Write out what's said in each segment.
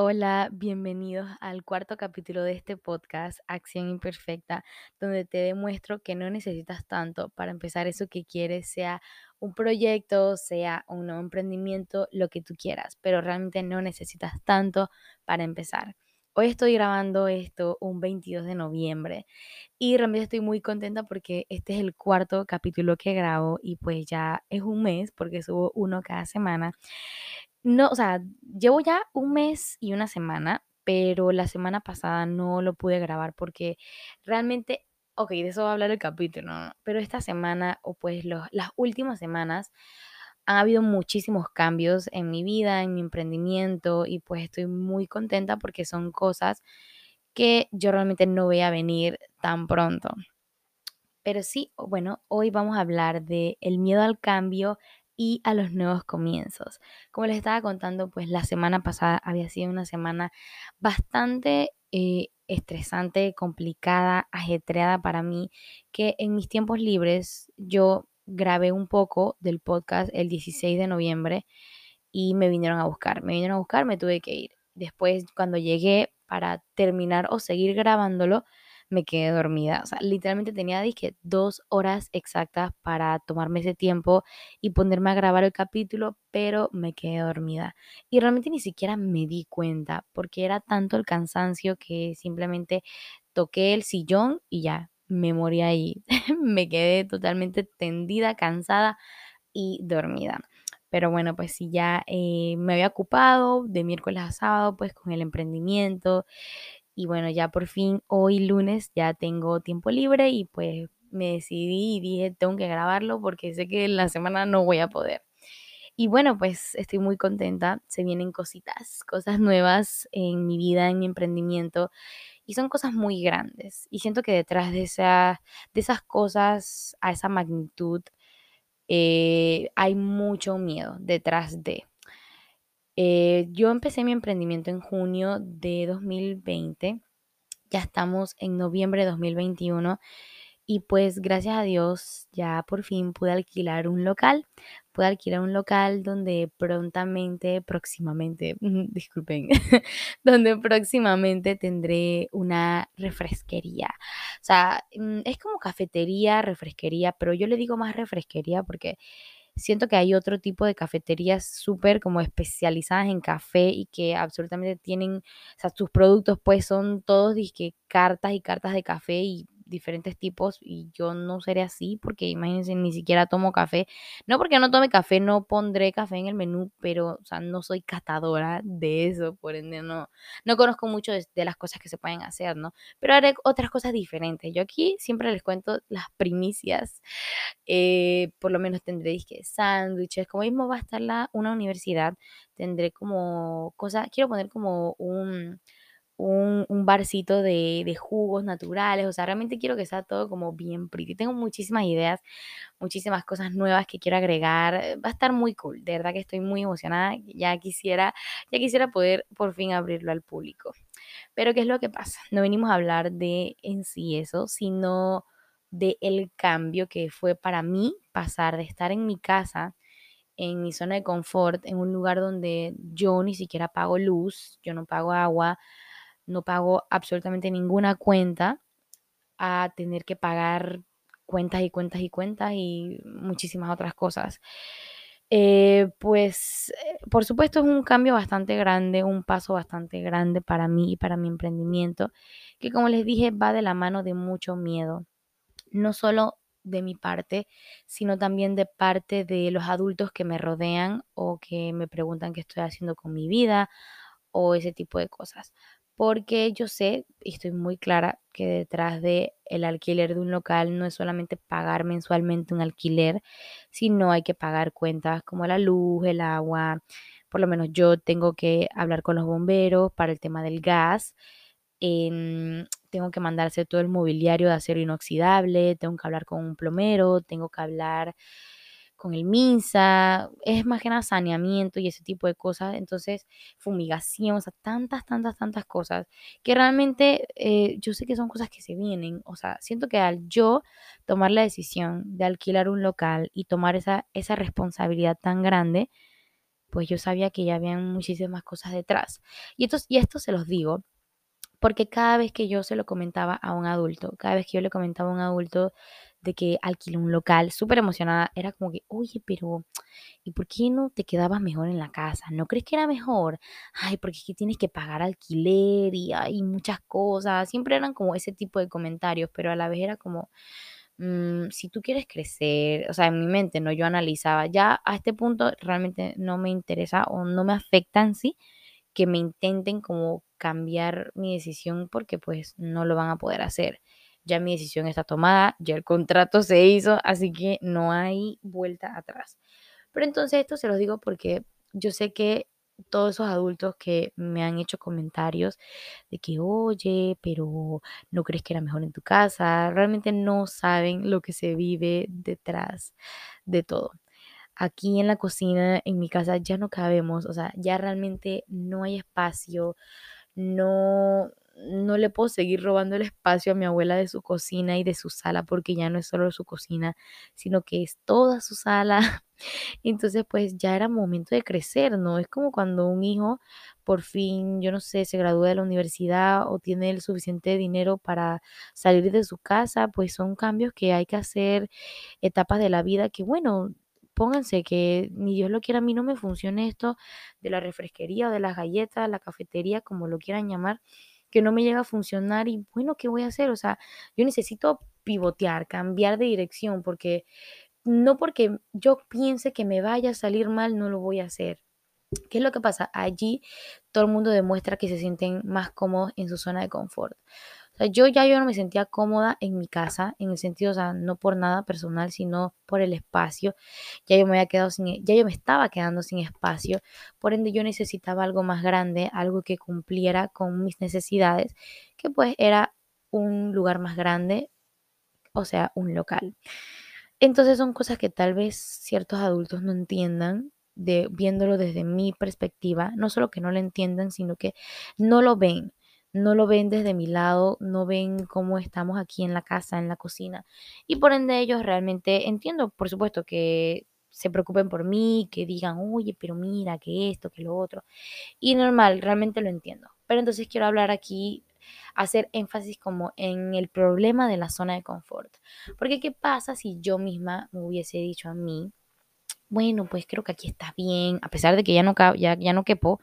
Hola, bienvenidos al cuarto capítulo de este podcast, Acción Imperfecta, donde te demuestro que no necesitas tanto para empezar eso que quieres, sea un proyecto, sea un nuevo emprendimiento, lo que tú quieras, pero realmente no necesitas tanto para empezar. Hoy estoy grabando esto un 22 de noviembre y realmente estoy muy contenta porque este es el cuarto capítulo que grabo y pues ya es un mes porque subo uno cada semana. No, o sea, llevo ya un mes y una semana, pero la semana pasada no lo pude grabar porque realmente, ok, de eso va a hablar el capítulo, ¿no? Pero esta semana, o pues los, las últimas semanas, ha habido muchísimos cambios en mi vida, en mi emprendimiento, y pues estoy muy contenta porque son cosas que yo realmente no voy a venir tan pronto. Pero sí, bueno, hoy vamos a hablar de el miedo al cambio y a los nuevos comienzos. Como les estaba contando, pues la semana pasada había sido una semana bastante eh, estresante, complicada, ajetreada para mí, que en mis tiempos libres yo grabé un poco del podcast el 16 de noviembre y me vinieron a buscar. Me vinieron a buscar, me tuve que ir. Después, cuando llegué para terminar o seguir grabándolo, me quedé dormida. O sea, literalmente tenía, dije, dos horas exactas para tomarme ese tiempo y ponerme a grabar el capítulo, pero me quedé dormida. Y realmente ni siquiera me di cuenta, porque era tanto el cansancio que simplemente toqué el sillón y ya, me morí ahí. me quedé totalmente tendida, cansada y dormida. Pero bueno, pues sí, ya eh, me había ocupado de miércoles a sábado, pues con el emprendimiento y bueno, ya por fin hoy lunes ya tengo tiempo libre y pues me decidí y dije, tengo que grabarlo porque sé que la semana no voy a poder. Y bueno, pues estoy muy contenta. Se vienen cositas, cosas nuevas en mi vida, en mi emprendimiento. Y son cosas muy grandes. Y siento que detrás de, de esas cosas, a esa magnitud, eh, hay mucho miedo detrás de. Eh, yo empecé mi emprendimiento en junio de 2020, ya estamos en noviembre de 2021 y pues gracias a Dios ya por fin pude alquilar un local, pude alquilar un local donde prontamente, próximamente, disculpen, donde próximamente tendré una refresquería. O sea, mm, es como cafetería, refresquería, pero yo le digo más refresquería porque siento que hay otro tipo de cafeterías súper como especializadas en café y que absolutamente tienen, o sea, sus productos pues son todos disque cartas y cartas de café y diferentes tipos y yo no seré así porque imagínense ni siquiera tomo café. No porque no tome café, no pondré café en el menú, pero o sea, no soy catadora de eso, por ende no, no conozco mucho de, las cosas que se pueden hacer, ¿no? Pero haré otras cosas diferentes. Yo aquí siempre les cuento las primicias. Eh, por lo menos tendré disque sándwiches, como mismo va a estar la, una universidad, tendré como cosas, quiero poner como un un, barcito de, jugos naturales, o sea, realmente quiero que sea todo como bien pretty. Tengo muchísimas ideas, muchísimas cosas nuevas que quiero agregar, eh, va a estar muy cool, de verdad que estoy muy emocionada, ya quisiera, ya quisiera poder por fin abrirlo al público. Pero ¿qué es lo que pasa? No venimos a hablar de en sí eso, sino de el cambio que fue para mí pasar de estar en mi casa, en mi zona de confort, en un lugar donde yo ni siquiera pago luz, yo no pago agua, no pago absolutamente ninguna cuenta a tener que pagar cuentas y cuentas y cuentas y muchísimas otras cosas. Eh, pues eh, por supuesto es un cambio bastante grande, un paso bastante grande para mí y para mi emprendimiento, que como les dije va de la mano de mucho miedo, no solo de mi parte, sino también de parte de los adultos que me rodean o que me preguntan qué estoy haciendo con mi vida o ese tipo de cosas porque yo sé y estoy muy clara que detrás de el alquiler de un local no es solamente pagar mensualmente un alquiler, sino hay que pagar cuentas como la luz, el agua. Por lo menos yo tengo que hablar con los bomberos para el tema del gas. Em, tengo que mandarse todo el mobiliario de acero inoxidable, tengo que hablar con un plomero, tengo que hablar con el MINSA, es más que nada saneamiento y ese tipo de cosas, entonces fumigación, o sea, tantas, tantas, tantas cosas que realmente eh, yo sé que son cosas que se vienen, o sea, siento que al yo tomar la decisión de alquilar un local y tomar esa, esa responsabilidad tan grande, pues yo sabía que ya habían muchísimas cosas detrás. Y esto, y esto se los digo porque cada vez que yo se lo comentaba a un adulto, cada vez que yo le comentaba a un adulto de que alquilé un local, súper emocionada, era como que, oye, pero ¿y por qué no te quedabas mejor en la casa? ¿No crees que era mejor? Ay, porque aquí tienes que pagar alquiler y hay muchas cosas. Siempre eran como ese tipo de comentarios, pero a la vez era como, mm, si tú quieres crecer, o sea, en mi mente, ¿no? Yo analizaba, ya a este punto realmente no me interesa o no me afecta en sí que me intenten como cambiar mi decisión porque pues no lo van a poder hacer. Ya mi decisión está tomada, ya el contrato se hizo, así que no hay vuelta atrás. Pero entonces esto se los digo porque yo sé que todos esos adultos que me han hecho comentarios de que, oye, pero no crees que era mejor en tu casa, realmente no saben lo que se vive detrás de todo. Aquí en la cocina, en mi casa, ya no cabemos, o sea, ya realmente no hay espacio, no, no le puedo seguir robando el espacio a mi abuela de su cocina y de su sala porque ya no es solo su cocina, sino que es toda su sala. Entonces, pues ya era momento de crecer, ¿no? Es como cuando un hijo por fin, yo no sé, se gradúa de la universidad o tiene el suficiente dinero para salir de su casa, pues son cambios que hay que hacer, etapas de la vida que, bueno, pónganse que ni Dios lo quiera, a mí no me funcione esto de la refresquería o de las galletas, la cafetería, como lo quieran llamar, que no me llega a funcionar y bueno, ¿qué voy a hacer? O sea, yo necesito pivotear, cambiar de dirección, porque no porque yo piense que me vaya a salir mal, no lo voy a hacer. ¿Qué es lo que pasa? Allí todo el mundo demuestra que se sienten más cómodos en su zona de confort sea, yo ya yo no me sentía cómoda en mi casa, en el sentido, o sea, no por nada personal, sino por el espacio. Ya yo me había quedado sin, ya yo me estaba quedando sin espacio, por ende yo necesitaba algo más grande, algo que cumpliera con mis necesidades, que pues era un lugar más grande, o sea, un local. Entonces son cosas que tal vez ciertos adultos no entiendan, de viéndolo desde mi perspectiva, no solo que no lo entiendan, sino que no lo ven no lo ven desde mi lado, no ven cómo estamos aquí en la casa, en la cocina. Y por ende ellos realmente entiendo, por supuesto, que se preocupen por mí, que digan, oye, pero mira, que esto, que lo otro. Y normal, realmente lo entiendo. Pero entonces quiero hablar aquí, hacer énfasis como en el problema de la zona de confort. Porque ¿qué pasa si yo misma me hubiese dicho a mí, bueno, pues creo que aquí está bien, a pesar de que ya no, ya, ya no quepo,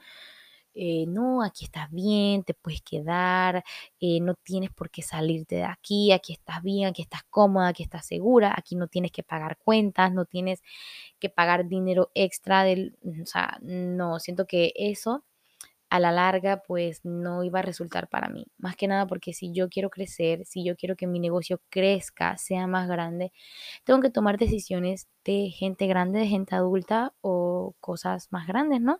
eh, no, aquí estás bien, te puedes quedar, eh, no tienes por qué salirte de aquí, aquí estás bien, aquí estás cómoda, aquí estás segura, aquí no tienes que pagar cuentas, no tienes que pagar dinero extra del, o sea, no, siento que eso a la larga pues no iba a resultar para mí. Más que nada porque si yo quiero crecer, si yo quiero que mi negocio crezca, sea más grande, tengo que tomar decisiones de gente grande, de gente adulta o cosas más grandes, ¿no?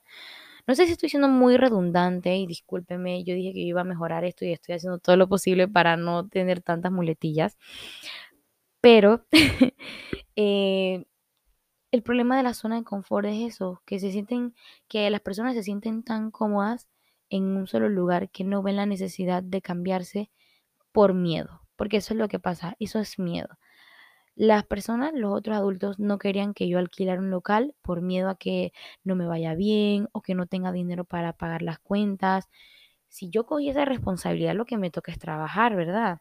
No sé si estoy siendo muy redundante y discúlpeme, yo dije que iba a mejorar esto y estoy haciendo todo lo posible para no tener tantas muletillas. Pero eh, el problema de la zona de confort es eso, que se sienten, que las personas se sienten tan cómodas en un solo lugar que no ven la necesidad de cambiarse por miedo, porque eso es lo que pasa, eso es miedo. Las personas, los otros adultos, no querían que yo alquilara un local por miedo a que no me vaya bien o que no tenga dinero para pagar las cuentas. Si yo cogí esa responsabilidad, lo que me toca es trabajar, ¿verdad?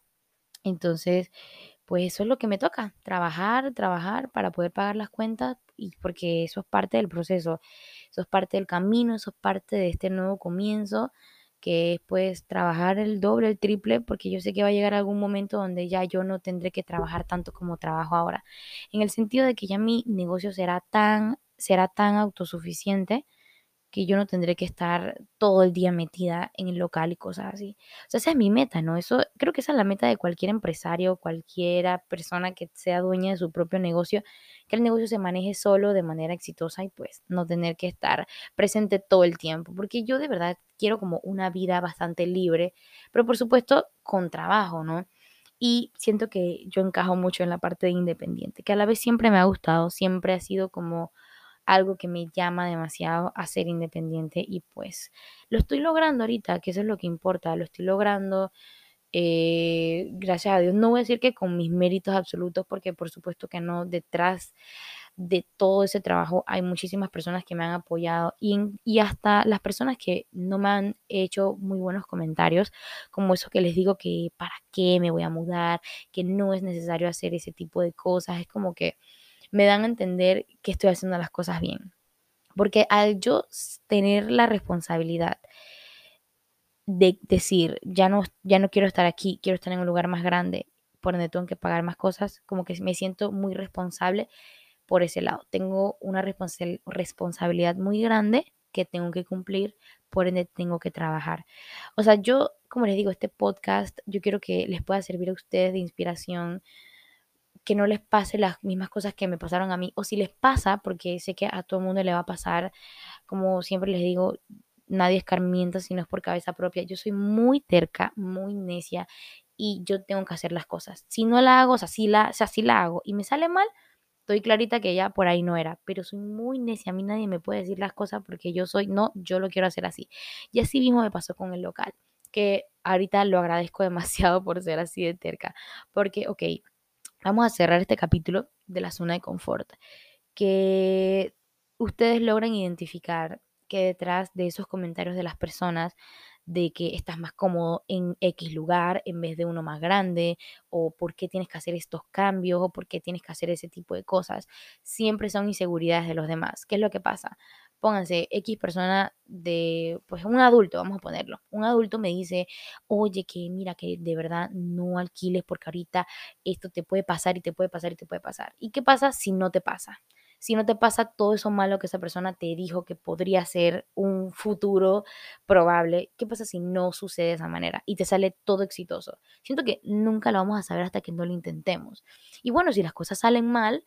Entonces, pues eso es lo que me toca, trabajar, trabajar para poder pagar las cuentas y porque eso es parte del proceso, eso es parte del camino, eso es parte de este nuevo comienzo que es pues trabajar el doble, el triple, porque yo sé que va a llegar algún momento donde ya yo no tendré que trabajar tanto como trabajo ahora, en el sentido de que ya mi negocio será tan, será tan autosuficiente que yo no tendré que estar todo el día metida en el local y cosas así. O sea, esa es mi meta, ¿no? Eso creo que esa es la meta de cualquier empresario, cualquiera persona que sea dueña de su propio negocio, que el negocio se maneje solo de manera exitosa y pues no tener que estar presente todo el tiempo, porque yo de verdad quiero como una vida bastante libre, pero por supuesto con trabajo, ¿no? Y siento que yo encajo mucho en la parte de independiente, que a la vez siempre me ha gustado, siempre ha sido como algo que me llama demasiado a ser independiente y pues lo estoy logrando ahorita, que eso es lo que importa, lo estoy logrando. Eh, gracias a Dios, no voy a decir que con mis méritos absolutos, porque por supuesto que no, detrás de todo ese trabajo hay muchísimas personas que me han apoyado y, y hasta las personas que no me han hecho muy buenos comentarios, como eso que les digo que para qué me voy a mudar, que no es necesario hacer ese tipo de cosas, es como que me dan a entender que estoy haciendo las cosas bien. Porque al yo tener la responsabilidad de decir, ya no, ya no quiero estar aquí, quiero estar en un lugar más grande, por donde tengo que pagar más cosas, como que me siento muy responsable por ese lado. Tengo una responsabilidad muy grande que tengo que cumplir, por ende tengo que trabajar. O sea, yo, como les digo, este podcast, yo quiero que les pueda servir a ustedes de inspiración, que no les pase las mismas cosas que me pasaron a mí, o si les pasa, porque sé que a todo el mundo le va a pasar, como siempre les digo, nadie escarmienta si no es por cabeza propia. Yo soy muy terca, muy necia y yo tengo que hacer las cosas. Si no la hago, o sea, si la, o la hago y me sale mal, estoy clarita que ya por ahí no era, pero soy muy necia, a mí nadie me puede decir las cosas porque yo soy, no, yo lo quiero hacer así. Y así mismo me pasó con el local, que ahorita lo agradezco demasiado por ser así de terca, porque, ok, vamos a cerrar este capítulo de la zona de confort, que ustedes logran identificar que detrás de esos comentarios de las personas de que estás más cómodo en X lugar en vez de uno más grande, o por qué tienes que hacer estos cambios, o por qué tienes que hacer ese tipo de cosas. Siempre son inseguridades de los demás. ¿Qué es lo que pasa? Pónganse X persona de, pues un adulto, vamos a ponerlo. Un adulto me dice, oye, que mira, que de verdad no alquiles porque ahorita esto te puede pasar y te puede pasar y te puede pasar. ¿Y qué pasa si no te pasa? si no te pasa todo eso malo que esa persona te dijo que podría ser un futuro probable, ¿qué pasa si no sucede de esa manera y te sale todo exitoso? Siento que nunca lo vamos a saber hasta que no lo intentemos. Y bueno, si las cosas salen mal,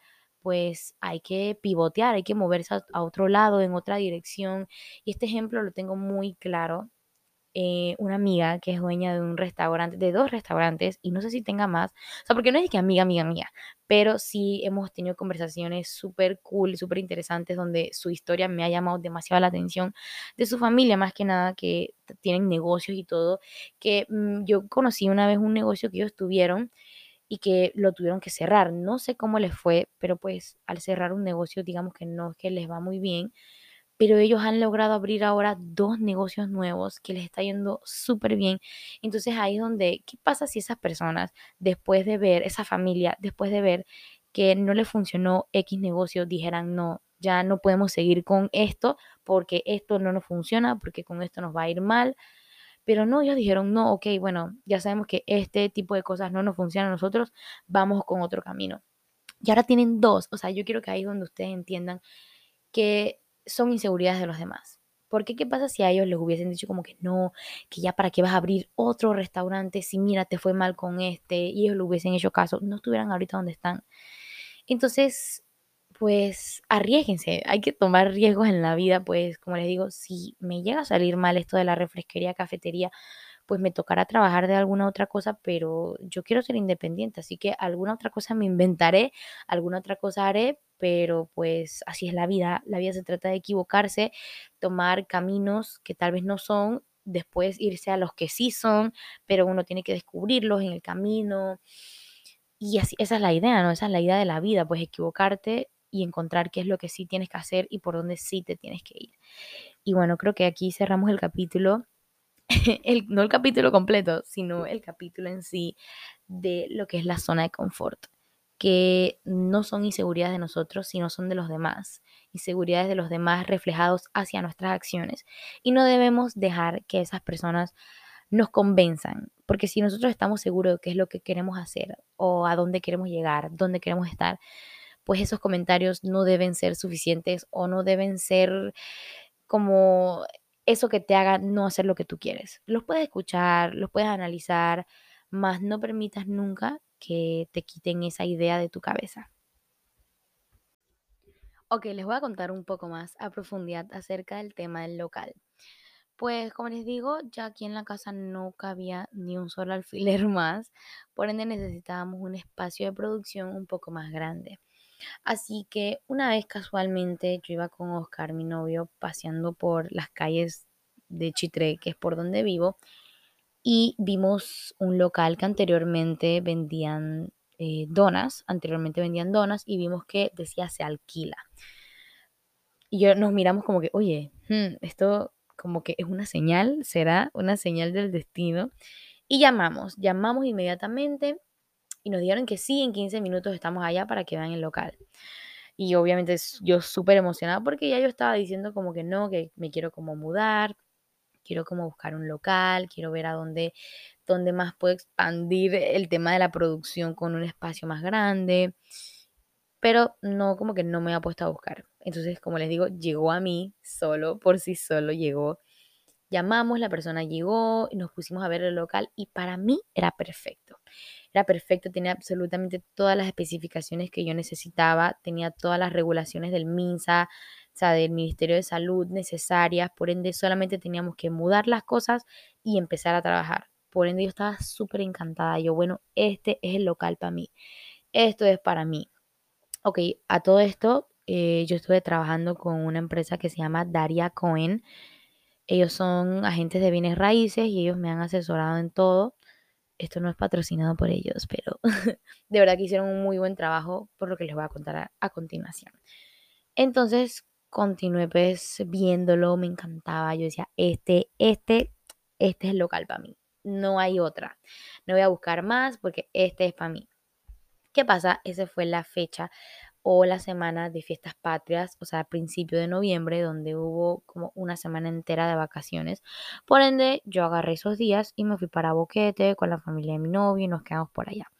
pues hay que pivotear, hay que moverse a, otro lado, en otra dirección. Y este ejemplo lo tengo muy claro eh, una amiga que es dueña de un restaurante, de dos restaurantes, y no sé si tenga más, o sea, porque no es que amiga, amiga mía, pero sí hemos tenido conversaciones súper cool, súper interesantes, donde su historia me ha llamado demasiado la atención, de su familia más que nada, que tienen negocios y todo, que mm, yo conocí una vez un negocio que ellos tuvieron y que lo tuvieron que cerrar. No sé cómo les fue, pero pues al cerrar un negocio, digamos que no es que les va muy bien, pero ellos han logrado abrir ahora dos negocios nuevos que les está yendo súper bien. Entonces ahí es donde, ¿qué pasa si esas personas, después de ver, esa familia, después de ver que no les funcionó X negocio, dijeran, no, ya no podemos seguir con esto porque esto no nos funciona, porque con esto nos va a ir mal. Pero no, ellos dijeron, no, ok, bueno, ya sabemos que este tipo de cosas no nos funcionan a nosotros, vamos con otro camino. Y ahora tienen dos, o sea, yo quiero que ahí es donde ustedes entiendan que son inseguridades de los demás. Porque qué pasa si a ellos les hubiesen dicho como que no, que ya para qué vas a abrir otro restaurante si mira te fue mal con este y ellos le hubiesen hecho caso, no estuvieran ahorita donde están. Entonces, pues arriesguense, hay que tomar riesgos en la vida, pues como les digo, si me llega a salir mal esto de la refresquería, cafetería, pues me tocará trabajar de alguna otra cosa, pero yo quiero ser independiente, así que alguna otra cosa me inventaré, alguna otra cosa haré, pero pues así es la vida, la vida se trata de equivocarse, tomar caminos que tal vez no son, después irse a los que sí son, pero uno tiene que descubrirlos en el camino. Y así, esa es la idea, ¿no? Esa es la idea de la vida, pues equivocarte y encontrar qué es lo que sí tienes que hacer y por dónde sí te tienes que ir. Y bueno, creo que aquí cerramos el capítulo el, no el capítulo completo, sino el capítulo en sí de lo que es la zona de confort, que no son inseguridades de nosotros, sino son de los demás, inseguridades de los demás reflejados hacia nuestras acciones. Y no debemos dejar que esas personas nos convenzan, porque si nosotros estamos seguros de qué es lo que queremos hacer o a dónde queremos llegar, dónde queremos estar, pues esos comentarios no deben ser suficientes o no deben ser como eso que te haga no hacer lo que tú quieres. Los puedes escuchar, los puedes analizar, mas no permitas nunca que te quiten esa idea de tu cabeza. Ok, les voy a contar un poco más a profundidad acerca del tema del local. Pues como les digo, ya aquí en la casa no cabía ni un solo alfiler más, por ende necesitábamos un espacio de producción un poco más grande. Así que una vez casualmente yo iba con Oscar, mi novio, paseando por las calles de Chitré, que es por donde vivo, y vimos un local que anteriormente vendían eh, donas, anteriormente vendían donas y vimos que decía se alquila. Y yo nos miramos como que, oye, hmm, esto como que es una señal, será una señal del destino. Y llamamos, llamamos inmediatamente y nos dijeron que sí, en 15 minutos estamos allá para que vean el local. Y obviamente yo súper emocionada porque ya yo estaba diciendo como que no, que me quiero como mudar, quiero como buscar un local, quiero ver a dónde, dónde más puedo expandir el tema de la producción con un espacio más grande. Pero no, como que no me ha puesto a buscar. Entonces, como les digo, llegó a mí solo, por sí solo llegó. Llamamos, la persona llegó, nos pusimos a ver el local y para mí era perfecto. Era perfecto, tenía absolutamente todas las especificaciones que yo necesitaba, tenía todas las regulaciones del MINSA, o sea, del Ministerio de Salud necesarias, por ende solamente teníamos que mudar las cosas y empezar a trabajar. Por ende yo estaba súper encantada. Yo, bueno, este es el local para mí. Esto es para mí. Ok, a todo esto eh, yo estuve trabajando con una empresa que se llama Daria Cohen. Ellos son agentes de bienes raíces y ellos me han asesorado en todo. Esto no es patrocinado por ellos, pero de verdad que hicieron un muy buen trabajo por lo que les voy a contar a, continuación. Entonces continué pues viéndolo, me encantaba. Yo decía, este, este, este es el local para mí. No hay otra. No voy a buscar más porque este es para mí. ¿Qué pasa? Esa fue la fecha o la semana de fiestas patrias, o sea, a principio de noviembre, donde hubo como una semana entera de vacaciones. Por ende, yo agarré esos días y me fui para Boquete con la familia de mi novio y nos quedamos por allá.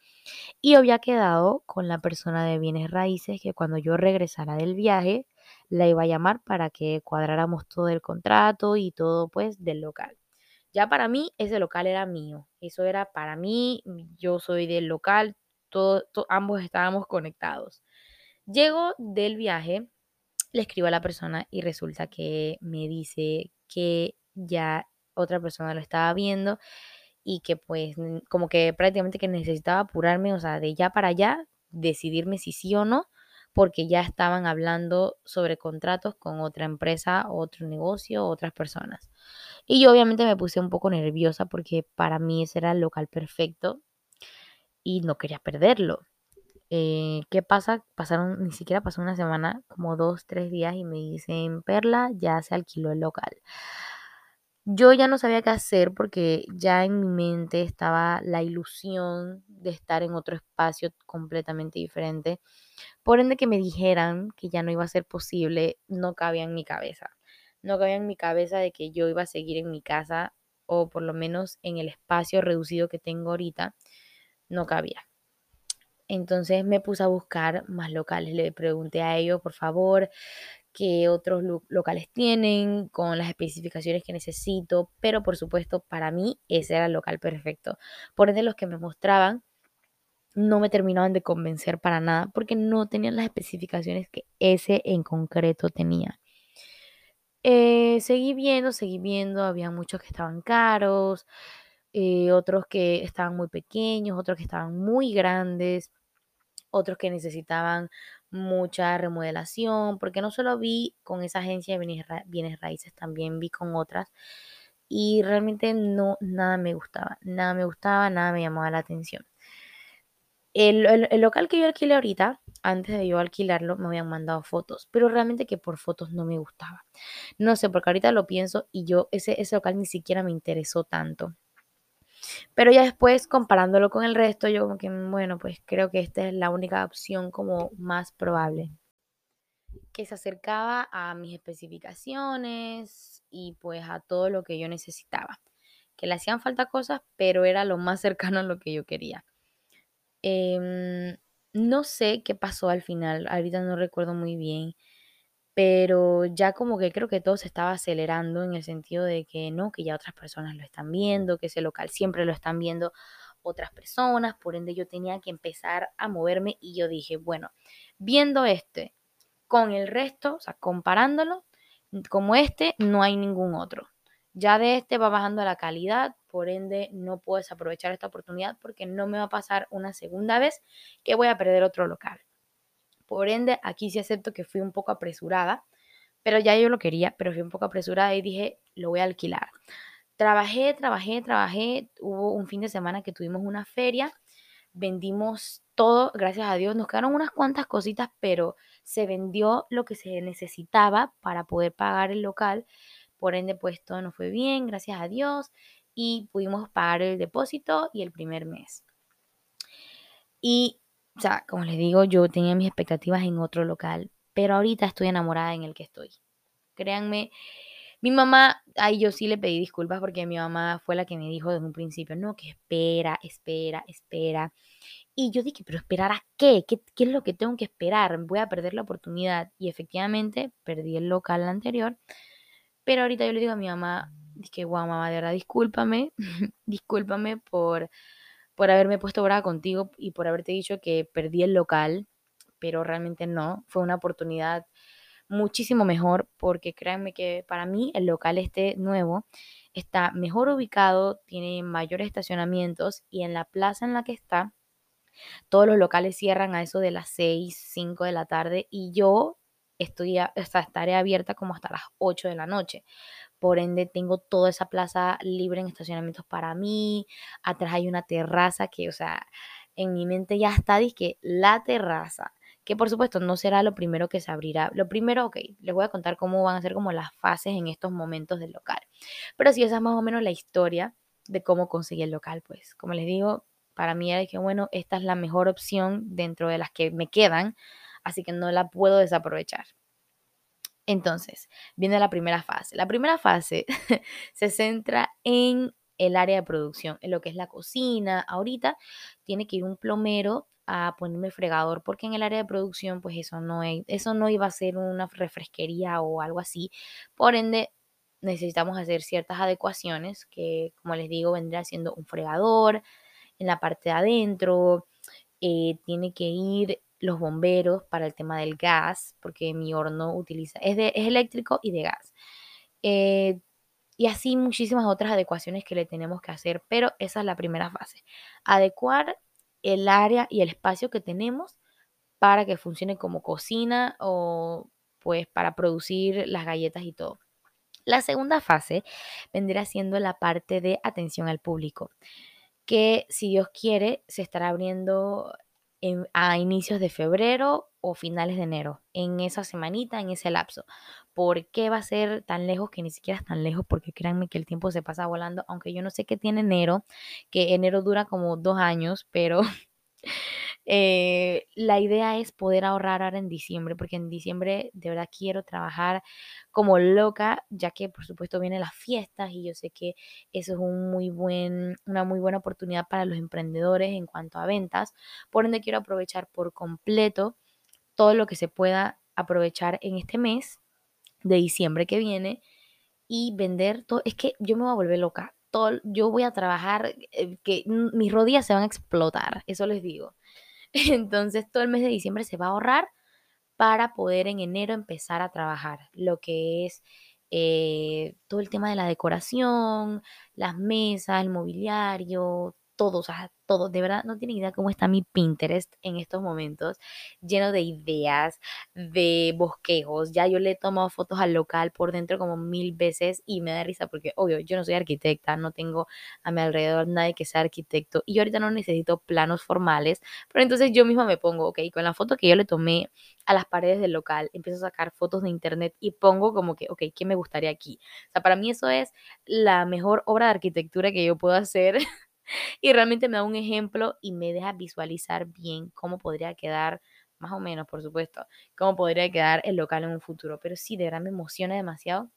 Y había quedado con la persona de bienes raíces que cuando yo regresara del viaje, la iba a llamar para que cuadráramos todo el contrato y todo pues del local. Ya para mí ese local era mío, eso era para mí, yo soy del local, todo, ambos estábamos conectados. Llego del viaje, le escribo a la persona y resulta que me dice que ya otra persona lo estaba viendo y que pues como que prácticamente que necesitaba apurarme, o sea, de ya para allá, decidirme si sí o no, porque ya estaban hablando sobre contratos con otra empresa, otro negocio, otras personas. Y yo obviamente me puse un poco nerviosa porque para mí ese era el local perfecto y no quería perderlo. Eh, ¿Qué pasa? Pasaron, ni siquiera pasó una semana, como dos, tres días y me dicen, Perla, ya se alquiló el local. Yo ya no sabía qué hacer porque ya en mi mente estaba la ilusión de estar en otro espacio completamente diferente. Por ende que me dijeran que ya no iba a ser posible, no cabía en mi cabeza. No cabía en mi cabeza de que yo iba a seguir en mi casa o por lo menos en el espacio reducido que tengo ahorita. No cabía. Entonces me puse a buscar más locales. Le pregunté a ellos, por favor, qué otros locales tienen con las especificaciones que necesito. Pero por supuesto, para mí ese era el local perfecto. Por ende, los que me mostraban no me terminaban de convencer para nada porque no tenían las especificaciones que ese en concreto tenía. Eh, seguí viendo, seguí viendo, había muchos que estaban caros, eh, otros que estaban muy pequeños, otros que estaban muy grandes otros que necesitaban mucha remodelación, porque no solo vi con esa agencia de bienes, raíces, también vi con otras y realmente no, nada me gustaba, nada me gustaba, nada me llamaba la atención. El, local que yo alquilé ahorita, antes de yo alquilarlo, me habían mandado fotos, pero realmente que por fotos no me gustaba. No sé, porque ahorita lo pienso y yo, ese, ese local ni siquiera me interesó tanto. Pero ya después, comparándolo con el resto, yo como que, bueno, pues creo que esta es la única opción como más probable. Que se acercaba a mis especificaciones y pues a todo lo que yo necesitaba. Que le hacían falta cosas, pero era lo más cercano a lo que yo quería. Em, no sé qué pasó al final, ahorita no recuerdo muy bien pero ya como que creo que todo se estaba acelerando en el sentido de que no, que ya otras personas lo están viendo, que ese local siempre lo están viendo otras personas, por ende yo tenía que empezar a moverme y yo dije, bueno, viendo este con el resto, o sea, comparándolo, como este, no hay ningún otro. Ya de este va bajando la calidad, por ende no puedes aprovechar esta oportunidad porque no me va a pasar una segunda vez que voy a perder otro local. Por ende, aquí sí acepto que fui un poco apresurada, pero ya yo lo quería, pero fui un poco apresurada y dije, lo voy a alquilar. Trabajé, trabajé, trabajé. Hubo un fin de semana que tuvimos una feria, vendimos todo, gracias a Dios, nos quedaron unas cuantas cositas, pero se vendió lo que se necesitaba para poder pagar el local. Por ende, pues todo nos fue bien, gracias a Dios, y pudimos pagar el depósito y el primer mes. Y, o sea, como les digo, yo tenía mis expectativas en otro local, pero ahorita estoy enamorada en el que estoy. Créanme, mi mamá, ahí yo sí le pedí disculpas porque mi mamá fue la que me dijo desde un principio, no, que espera, espera, espera. Y yo dije, pero esperar a qué? qué? ¿Qué es lo que tengo que esperar? Voy a perder la oportunidad. Y efectivamente, perdí el local anterior. Pero ahorita yo le digo a mi mamá, dije, guau, mamá, de verdad, discúlpame, discúlpame por, por haberme puesto brava contigo y por haberte dicho que perdí el local, pero realmente no, fue una oportunidad muchísimo mejor porque créanme que para mí el local este nuevo está mejor ubicado, tiene mayores estacionamientos y en la plaza en la que está, todos los locales cierran a eso de las 6, 5 de la tarde y yo estoy, o estaré abierta como hasta las 8 de la noche. Por ende, tengo toda esa plaza libre en estacionamientos para mí. Atrás hay una terraza que, o sea, en mi mente ya está, que la terraza que por supuesto no será lo primero que se abrirá. Lo primero, ok, les voy a contar cómo van a ser como las fases en estos momentos del local. Pero sí, esa es más o menos la historia de cómo conseguí el local, pues. Como les digo, para mí era que, bueno, esta es la mejor opción dentro de las que me quedan, así que no la puedo desaprovechar. Entonces, viene la primera fase. La primera fase se centra en el área de producción, en lo que es la cocina. Ahorita tiene que ir un plomero a ponerme fregador porque en el área de producción pues eso no, eso no iba a ser una refresquería o algo así. Por ende necesitamos hacer ciertas adecuaciones que como les digo vendría siendo un fregador en la parte de adentro. Eh, tiene que ir los bomberos para el tema del gas porque mi horno utiliza es, de, es eléctrico y de gas. Eh, y así muchísimas otras adecuaciones que le tenemos que hacer, pero esa es la primera fase. Adecuar el área y el espacio que tenemos para que funcione como cocina o pues para producir las galletas y todo. La segunda fase vendrá siendo la parte de atención al público, que si Dios quiere se estará abriendo a inicios de febrero o finales de enero, en esa semanita, en ese lapso. ¿Por qué va a ser tan lejos que ni siquiera es tan lejos? Porque créanme que el tiempo se pasa volando, aunque yo no sé qué tiene enero, que enero dura como dos años, pero eh, la idea es poder ahorrar ahora en diciembre, porque en diciembre de verdad quiero trabajar como loca, ya que por supuesto vienen las fiestas y yo sé que eso es un muy buen, una muy buena oportunidad para los emprendedores en cuanto a ventas. Por ende quiero aprovechar por completo todo lo que se pueda aprovechar en este mes de diciembre que viene y vender todo. Es que yo me voy a volver loca. Todo, yo voy a trabajar, eh, que mis rodillas se van a explotar, eso les digo. Entonces todo el mes de diciembre se va a ahorrar para poder en enero empezar a trabajar lo que es eh, todo el tema de la decoración, las mesas, el mobiliario, todo, o todo. De verdad, no tienen idea cómo está mi Pinterest en estos momentos, lleno de ideas, de bosquejos. Ya yo le he tomado fotos al local por dentro como mil veces y me da risa porque, obvio, yo no soy arquitecta, no tengo a mi alrededor nadie que sea arquitecto y yo ahorita no necesito planos formales, pero entonces yo misma me pongo, ok, con la foto que yo le tomé a las paredes del local, empiezo a sacar fotos de internet y pongo como que, ok, ¿qué me gustaría aquí? O sea, para mí eso es la mejor obra de arquitectura que yo puedo hacer y realmente me da un ejemplo y me deja visualizar bien cómo podría quedar, más o menos, por supuesto, cómo podría quedar el local en un futuro. Pero sí, de verdad me emociona demasiado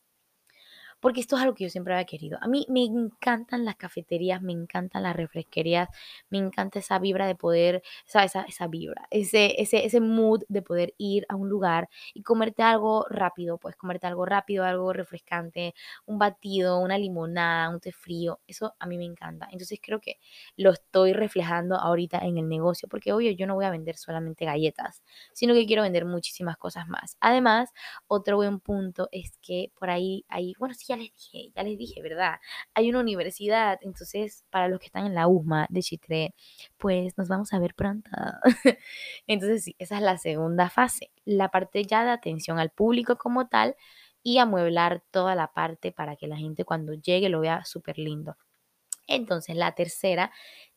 porque esto es algo que yo siempre había querido. A mí me encantan las cafeterías, me encantan las refresquerías, me encanta esa vibra de poder, esa, esa, esa vibra, ese, ese, ese mood de poder ir a un lugar y comerte algo rápido, pues comerte algo rápido, algo refrescante, un batido, una limonada, un té frío, eso a mí me encanta. Entonces creo que lo estoy reflejando ahorita en el negocio, porque obvio yo no voy a vender solamente galletas, sino que quiero vender muchísimas cosas más. Además, otro buen punto es que por ahí hay, bueno, sí, ya les dije, ya les dije, ¿verdad? Hay una universidad, entonces para los que están en la USMA de Chitré, pues nos vamos a ver pronto. entonces sí, esa es la segunda fase, la parte ya de atención al público como tal y amueblar toda la parte para que la gente cuando llegue lo vea súper lindo. Entonces la tercera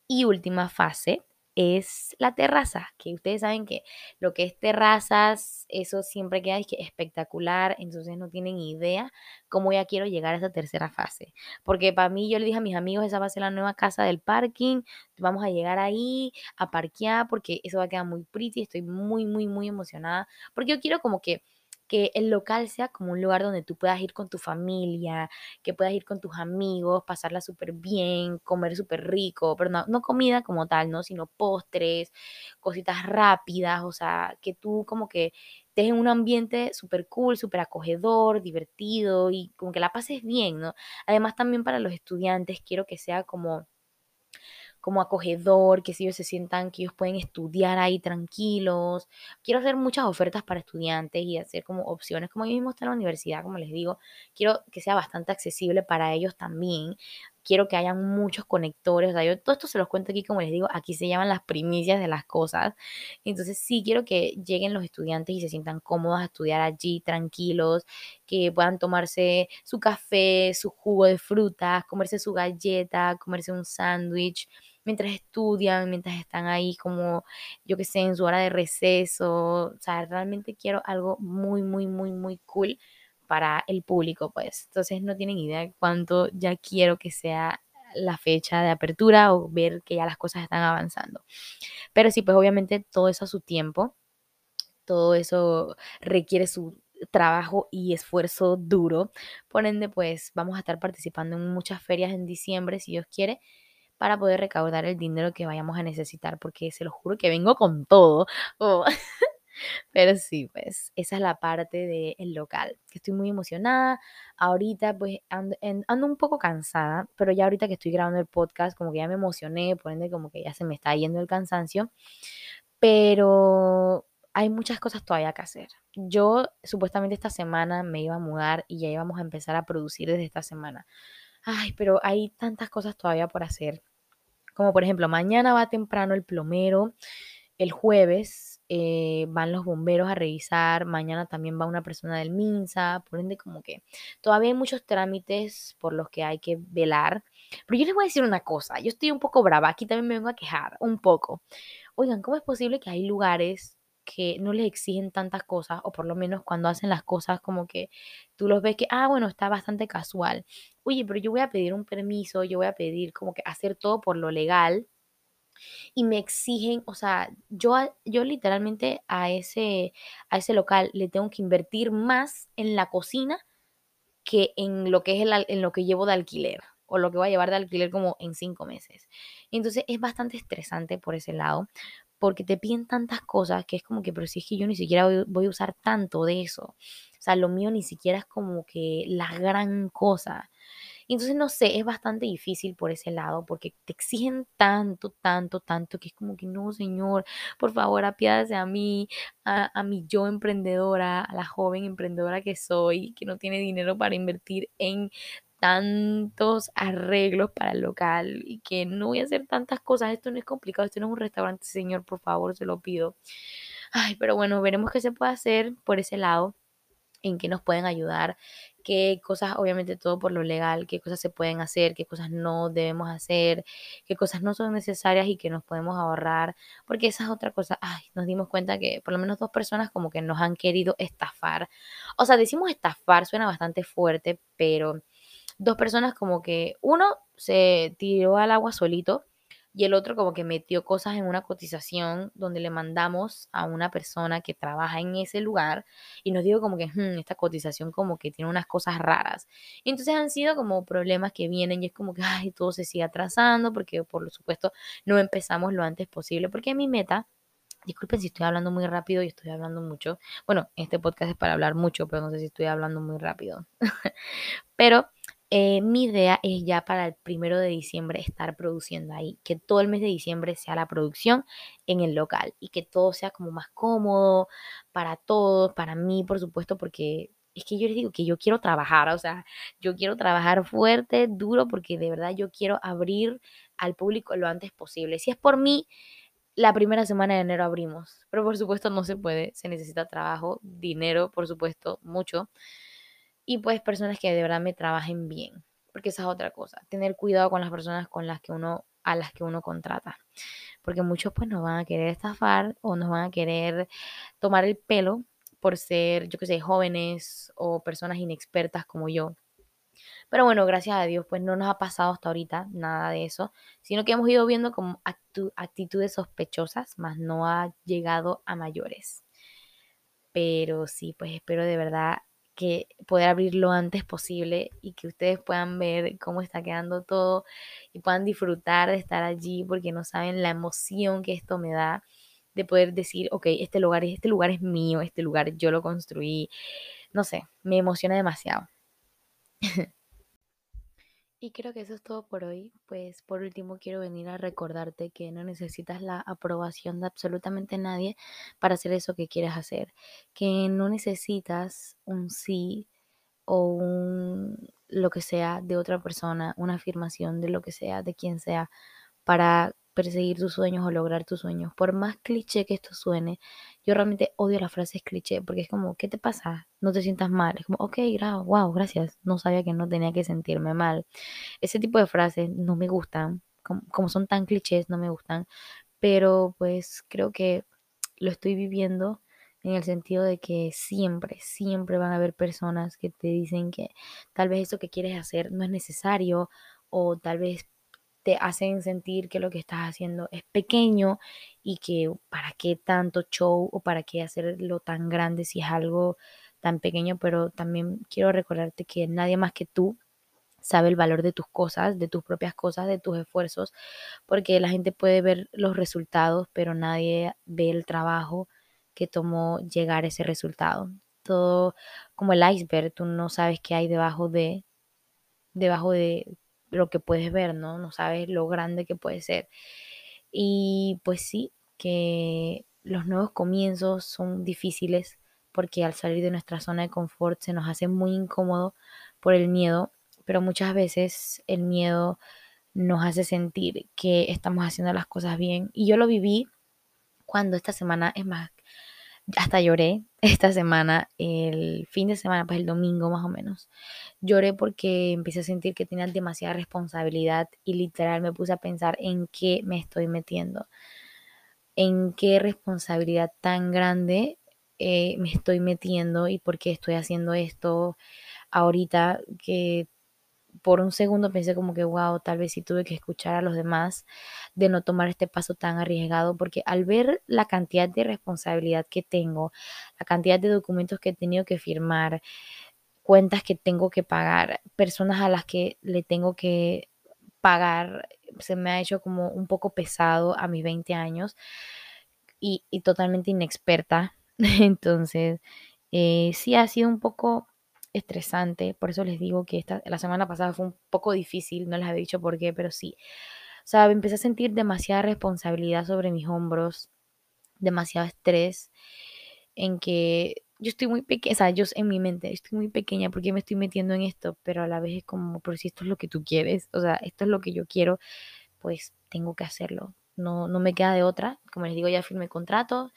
y última fase es la terraza, que ustedes saben que lo que es terrazas, eso siempre queda que espectacular, entonces no tienen idea cómo ya quiero llegar a esa tercera fase, porque para mí yo le dije a mis amigos, esa va a ser la nueva casa del parking, vamos a llegar ahí a parquear porque eso va a quedar muy pretty, estoy muy, muy, muy emocionada, porque yo quiero como que que el local sea como un lugar donde tú puedas ir con tu familia, que puedas ir con tus amigos, pasarla súper bien, comer súper rico, pero no, no comida como tal, ¿no? Sino postres, cositas rápidas, o sea, que tú como que estés en un ambiente súper cool, súper acogedor, divertido y como que la pases bien, ¿no? Además también para los estudiantes quiero que sea como como acogedor, que si ellos se sientan que ellos pueden estudiar ahí tranquilos. Quiero hacer muchas ofertas para estudiantes y hacer como opciones, como ellos mismos están en la universidad, como les digo, quiero que sea bastante accesible para ellos también. Quiero que hayan muchos conectores, o sea, yo todo esto se los cuento aquí, como les digo, aquí se llaman las primicias de las cosas. Entonces sí quiero que lleguen los estudiantes y se sientan cómodos a estudiar allí, tranquilos, que puedan tomarse su café, su jugo de frutas, comerse su galleta, comerse un sándwich mientras estudian, mientras están ahí como, yo que sé, en su hora de receso. O sea, realmente quiero algo muy, muy, muy, muy cool para el público, pues. Entonces no tienen idea de cuánto ya quiero que sea la fecha de apertura o ver que ya las cosas están avanzando. Pero sí, pues obviamente todo eso a su tiempo, todo eso requiere su trabajo y esfuerzo duro. Por ende, pues vamos a estar participando en muchas ferias en diciembre, si Dios quiere para poder recaudar el dinero que vayamos a necesitar, porque se lo juro que vengo con todo. Pero sí, pues esa es la parte del local, que estoy muy emocionada. Ahorita pues ando, ando, un poco cansada, pero ya ahorita que estoy grabando el podcast, como que ya me emocioné, por ende como que ya se me está yendo el cansancio. Pero hay muchas cosas todavía que hacer. Yo supuestamente esta semana me iba a mudar y ya íbamos a empezar a producir desde esta semana. Ay, pero hay tantas cosas todavía por hacer. Como por ejemplo, mañana va temprano el plomero, el jueves eh, van los bomberos a revisar, mañana también va una persona del MINSA, por ende como que todavía hay muchos trámites por los que hay que velar. Pero yo les voy a decir una cosa, yo estoy un poco brava, aquí también me vengo a quejar un poco. Oigan, ¿cómo es posible que hay lugares que no les exigen tantas cosas, o por lo menos cuando hacen las cosas como que tú los ves que, ah, bueno, está bastante casual. Oye, pero yo voy a pedir un permiso, yo voy a pedir como que hacer todo por lo legal y me exigen, o sea, yo, yo literalmente a ese, a ese local le tengo que invertir más en la cocina que en lo que es el, en lo que llevo de alquiler o lo que voy a llevar de alquiler como en cinco meses. Entonces es bastante estresante por ese lado, porque te piden tantas cosas que es como que, pero si es que yo ni siquiera voy, a usar tanto de eso. O sea, lo mío ni siquiera es como que la gran cosa. Entonces, no sé, es bastante difícil por ese lado porque te exigen tanto, tanto, tanto que es como que no, señor, por favor, apiádese a mí, a, a mi yo emprendedora, a la joven emprendedora que soy, que no tiene dinero para invertir en tantos arreglos para el local y que no voy a hacer tantas cosas. Esto no es complicado, esto no es un restaurante, señor, por favor, se lo pido. Ay, pero bueno, veremos qué se puede hacer por ese lado, en qué nos pueden ayudar, qué cosas, obviamente todo por lo legal, qué cosas se pueden hacer, qué cosas no debemos hacer, qué cosas no son necesarias y que nos podemos ahorrar, porque esa es otra cosa, ay, nos dimos cuenta que por lo menos dos personas como que nos han querido estafar. O sea, decimos estafar, suena bastante fuerte, pero dos personas como que uno se tiró al agua solito y el otro como que metió cosas en una cotización donde le mandamos a una persona que trabaja en ese lugar y nos dijo como que hmm, esta cotización como que tiene unas cosas raras. Y entonces han sido como problemas que vienen y es como que ay, todo se sigue atrasando porque por supuesto no empezamos lo antes posible porque mi meta Disculpen si estoy hablando muy rápido y estoy hablando mucho. Bueno, este podcast es para hablar mucho, pero no sé si estoy hablando muy rápido. pero eh, mi idea es ya para el primero de diciembre estar produciendo ahí, que todo el mes de diciembre sea la producción en el local y que todo sea como más cómodo para todos, para mí, por supuesto, porque es que yo les digo que yo quiero trabajar, o sea, yo quiero trabajar fuerte, duro, porque de verdad yo quiero abrir al público lo antes posible. Si es por mí, la primera semana de enero abrimos, pero por supuesto no se puede, se necesita trabajo, dinero, por supuesto, mucho y pues personas que de verdad me trabajen bien, porque esa es otra cosa, tener cuidado con las personas con las que uno a las que uno contrata. Porque muchos pues nos van a querer estafar o nos van a querer tomar el pelo por ser, yo que sé, jóvenes o personas inexpertas como yo. Pero bueno, gracias a Dios, pues no nos ha pasado hasta ahorita nada de eso, sino que hemos ido viendo como actitudes sospechosas, más no ha llegado a mayores. Pero sí, pues espero de verdad que poder abrir lo antes posible y que ustedes puedan ver cómo está quedando todo y puedan disfrutar de estar allí porque no saben la emoción que esto me da de poder decir, ok, este lugar, este lugar es mío, este lugar yo lo construí, no sé, me emociona demasiado. Y creo que eso es todo por hoy. Pues por último quiero venir a recordarte que no necesitas la aprobación de absolutamente nadie para hacer eso que quieres hacer. Que no necesitas un sí o un lo que sea de otra persona, una afirmación de lo que sea, de quien sea, para perseguir tus sueños o lograr tus sueños. Por más cliché que esto suene, yo realmente odio las frases cliché porque es como, ¿qué te pasa? No te sientas mal. Es como, ok, wow, gracias. No sabía que no tenía que sentirme mal. Ese tipo de frases no me gustan. Como, como son tan clichés, no me gustan. Pero pues creo que lo estoy viviendo en el sentido de que siempre, siempre van a haber personas que te dicen que tal vez eso que quieres hacer no es necesario o tal vez te hacen sentir que lo que estás haciendo es pequeño y que para qué tanto show o para qué hacerlo tan grande si es algo tan pequeño, pero también quiero recordarte que nadie más que tú sabe el valor de tus cosas, de tus propias cosas, de tus esfuerzos, porque la gente puede ver los resultados, pero nadie ve el trabajo que tomó llegar a ese resultado. Todo como el iceberg, tú no sabes qué hay debajo de debajo de lo que puedes ver, ¿no? No sabes lo grande que puede ser. Y pues sí, que los nuevos comienzos son difíciles porque al salir de nuestra zona de confort se nos hace muy incómodo por el miedo, pero muchas veces el miedo nos hace sentir que estamos haciendo las cosas bien. Y yo lo viví cuando esta semana, es más, hasta lloré esta semana, el fin de semana, pues el domingo más o menos. Lloré porque empecé a sentir que tenía demasiada responsabilidad y literal me puse a pensar en qué me estoy metiendo, en qué responsabilidad tan grande eh, me estoy metiendo y por qué estoy haciendo esto ahorita que por un segundo pensé como que, wow, tal vez sí tuve que escuchar a los demás de no tomar este paso tan arriesgado, porque al ver la cantidad de responsabilidad que tengo, la cantidad de documentos que he tenido que firmar, cuentas que tengo que pagar, personas a las que le tengo que pagar, se me ha hecho como un poco pesado a mis 20 años y, totalmente inexperta. Entonces, eh, sí ha sido un poco estresante, por eso les digo que esta, la semana pasada fue un poco difícil, no les había dicho por qué, pero sí. O sea, empecé a sentir demasiada responsabilidad sobre mis hombros, demasiado estrés, en que yo estoy muy pequeña, o sea, yo en mi mente estoy muy pequeña porque me estoy metiendo en esto, pero a la vez es como, por si esto es lo que tú quieres, o sea, esto es lo que yo quiero, pues tengo que hacerlo. No, no me queda de otra. Como les digo, ya firmé contrato,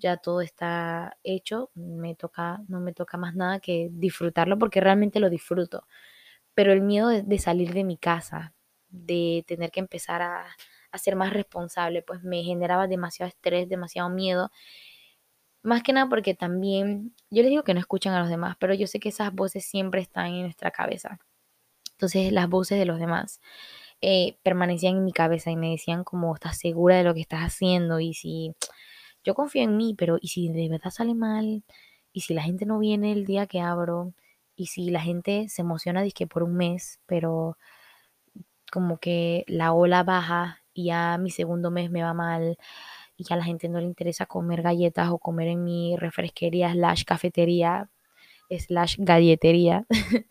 ya todo está hecho, me toca, no me toca más nada que disfrutarlo porque realmente lo disfruto. Pero el miedo de, salir de mi casa, de tener que empezar a, a, ser más responsable, pues me generaba demasiado estrés, demasiado miedo. Más que nada porque también, yo les digo que no escuchan a los demás, pero yo sé que esas voces siempre están en nuestra cabeza. Entonces las voces de los demás eh, permanecían en mi cabeza y me decían como, estás segura de lo que estás haciendo y si yo confío en mí, pero ¿y si de verdad sale mal? ¿Y si la gente no viene el día que abro? ¿Y si la gente se emociona que por un mes, pero como que la ola baja y ya mi segundo mes me va mal y ya la gente no le interesa comer galletas o comer en mi refresquería slash cafetería slash galletería?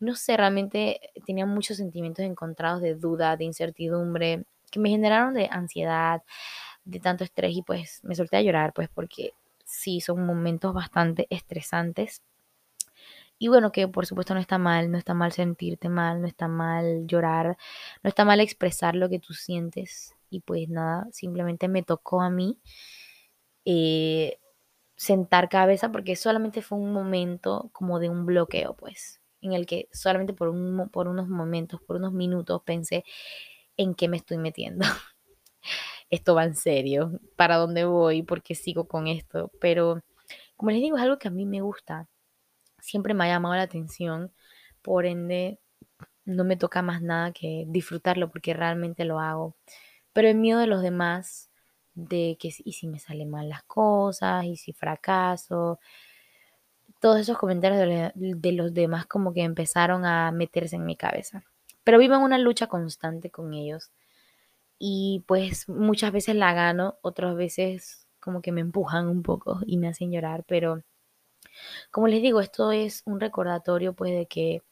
no sé, realmente tenía muchos sentimientos encontrados de duda, de incertidumbre, que me generaron de ansiedad, de tanto estrés y pues me solté a llorar, pues porque sí, son momentos bastante estresantes. Y bueno, que por supuesto no está mal, no está mal sentirte mal, no está mal llorar, no está mal expresar lo que tú sientes. Y pues nada, simplemente me tocó a mí eh, sentar cabeza porque solamente fue un momento como de un bloqueo, pues, en el que solamente por, un, por unos momentos, por unos minutos pensé en qué me estoy metiendo. esto va en serio, para dónde voy, por qué sigo con esto. Pero, como les digo, es algo que a mí me gusta. Siempre me ha llamado la atención. Por ende, no me toca más nada que disfrutarlo porque realmente lo hago. Pero el miedo de los demás, de que y si me salen mal las cosas, y si fracaso, todos esos comentarios de, los demás como que empezaron a meterse en mi cabeza. Pero vivo en una lucha constante con ellos. Y pues muchas veces la gano, otras veces como que me empujan un poco y me hacen llorar. Pero como les digo, esto es un recordatorio pues de que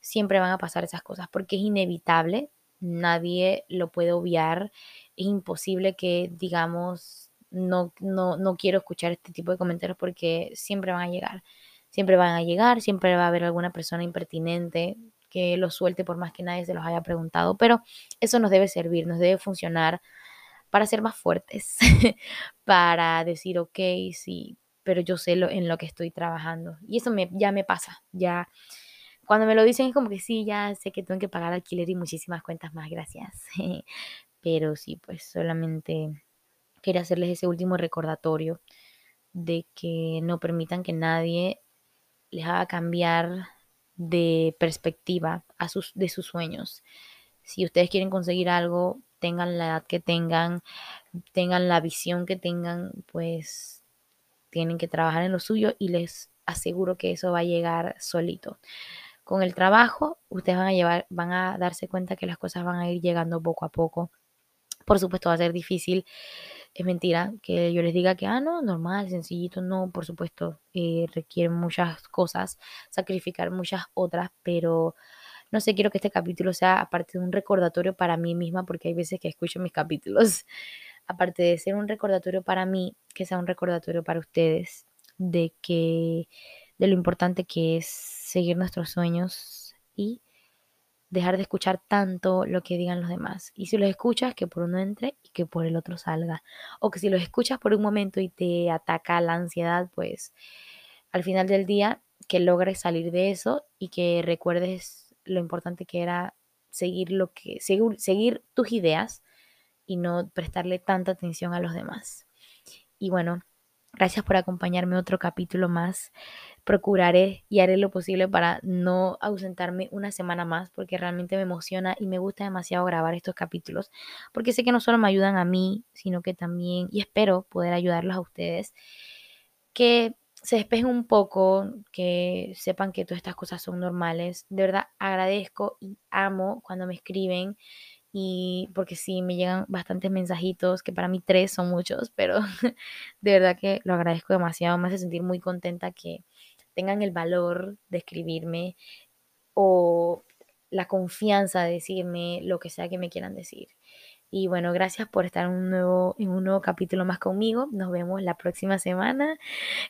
siempre van a pasar esas cosas porque es inevitable. Nadie lo puede obviar. Es imposible que digamos no, no, no quiero escuchar este tipo de comentarios porque siempre van a llegar siempre van a llegar, siempre va a haber alguna persona impertinente que los suelte por más que nadie se los haya preguntado, pero eso nos debe servir, nos debe funcionar para ser más fuertes, para decir, ok, sí, pero yo sé lo, en lo que estoy trabajando. Y eso me, ya me pasa, ya cuando me lo dicen es como que sí, ya sé que tengo que pagar alquiler y muchísimas cuentas más, gracias. pero sí, pues solamente quería hacerles ese último recordatorio de que no permitan que nadie les haga cambiar de perspectiva a sus, de sus sueños. Si ustedes quieren conseguir algo, tengan la edad que tengan, tengan la visión que tengan, pues tienen que trabajar en lo suyo y les aseguro que eso va a llegar solito. Con el trabajo, ustedes van a llevar, van a darse cuenta que las cosas van a ir llegando poco a poco. Por supuesto, va a ser difícil es mentira que yo les diga que, ah, no, normal, sencillito, no, por supuesto, eh, requiere muchas cosas, sacrificar muchas otras, pero no sé, quiero que este capítulo sea aparte de un recordatorio para mí misma, porque hay veces que escucho mis capítulos, aparte de ser un recordatorio para mí, que sea un recordatorio para ustedes de que, de lo importante que es seguir nuestros sueños y dejar de escuchar tanto lo que digan los demás. Y si los escuchas, que por uno entre y que por el otro salga. O que si los escuchas por un momento y te ataca la ansiedad, pues al final del día que logres salir de eso y que recuerdes lo importante que era seguir lo que seguir, seguir tus ideas y no prestarle tanta atención a los demás. Y bueno, gracias por acompañarme otro capítulo más procuraré y haré lo posible para no ausentarme una semana más porque realmente me emociona y me gusta demasiado grabar estos capítulos porque sé que no solo me ayudan a mí, sino que también, y espero poder ayudarlos a ustedes, que se despejen un poco, que sepan que todas estas cosas son normales. De verdad agradezco y amo cuando me escriben y porque sí, me llegan bastantes mensajitos, que para mí tres son muchos, pero de verdad que lo agradezco demasiado, me hace sentir muy contenta que tengan el valor de escribirme o la confianza de decirme lo que sea que me quieran decir. Y bueno, gracias por estar en un nuevo, en un nuevo capítulo más conmigo. Nos vemos la próxima semana.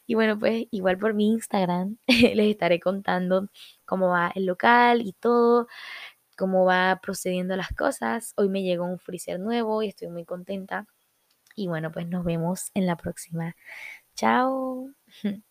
Y bueno, pues igual por mi Instagram les estaré contando cómo va el local y todo, cómo va procediendo las cosas. Hoy me llegó un freezer nuevo y estoy muy contenta. Y bueno, pues nos vemos en la próxima. Chao.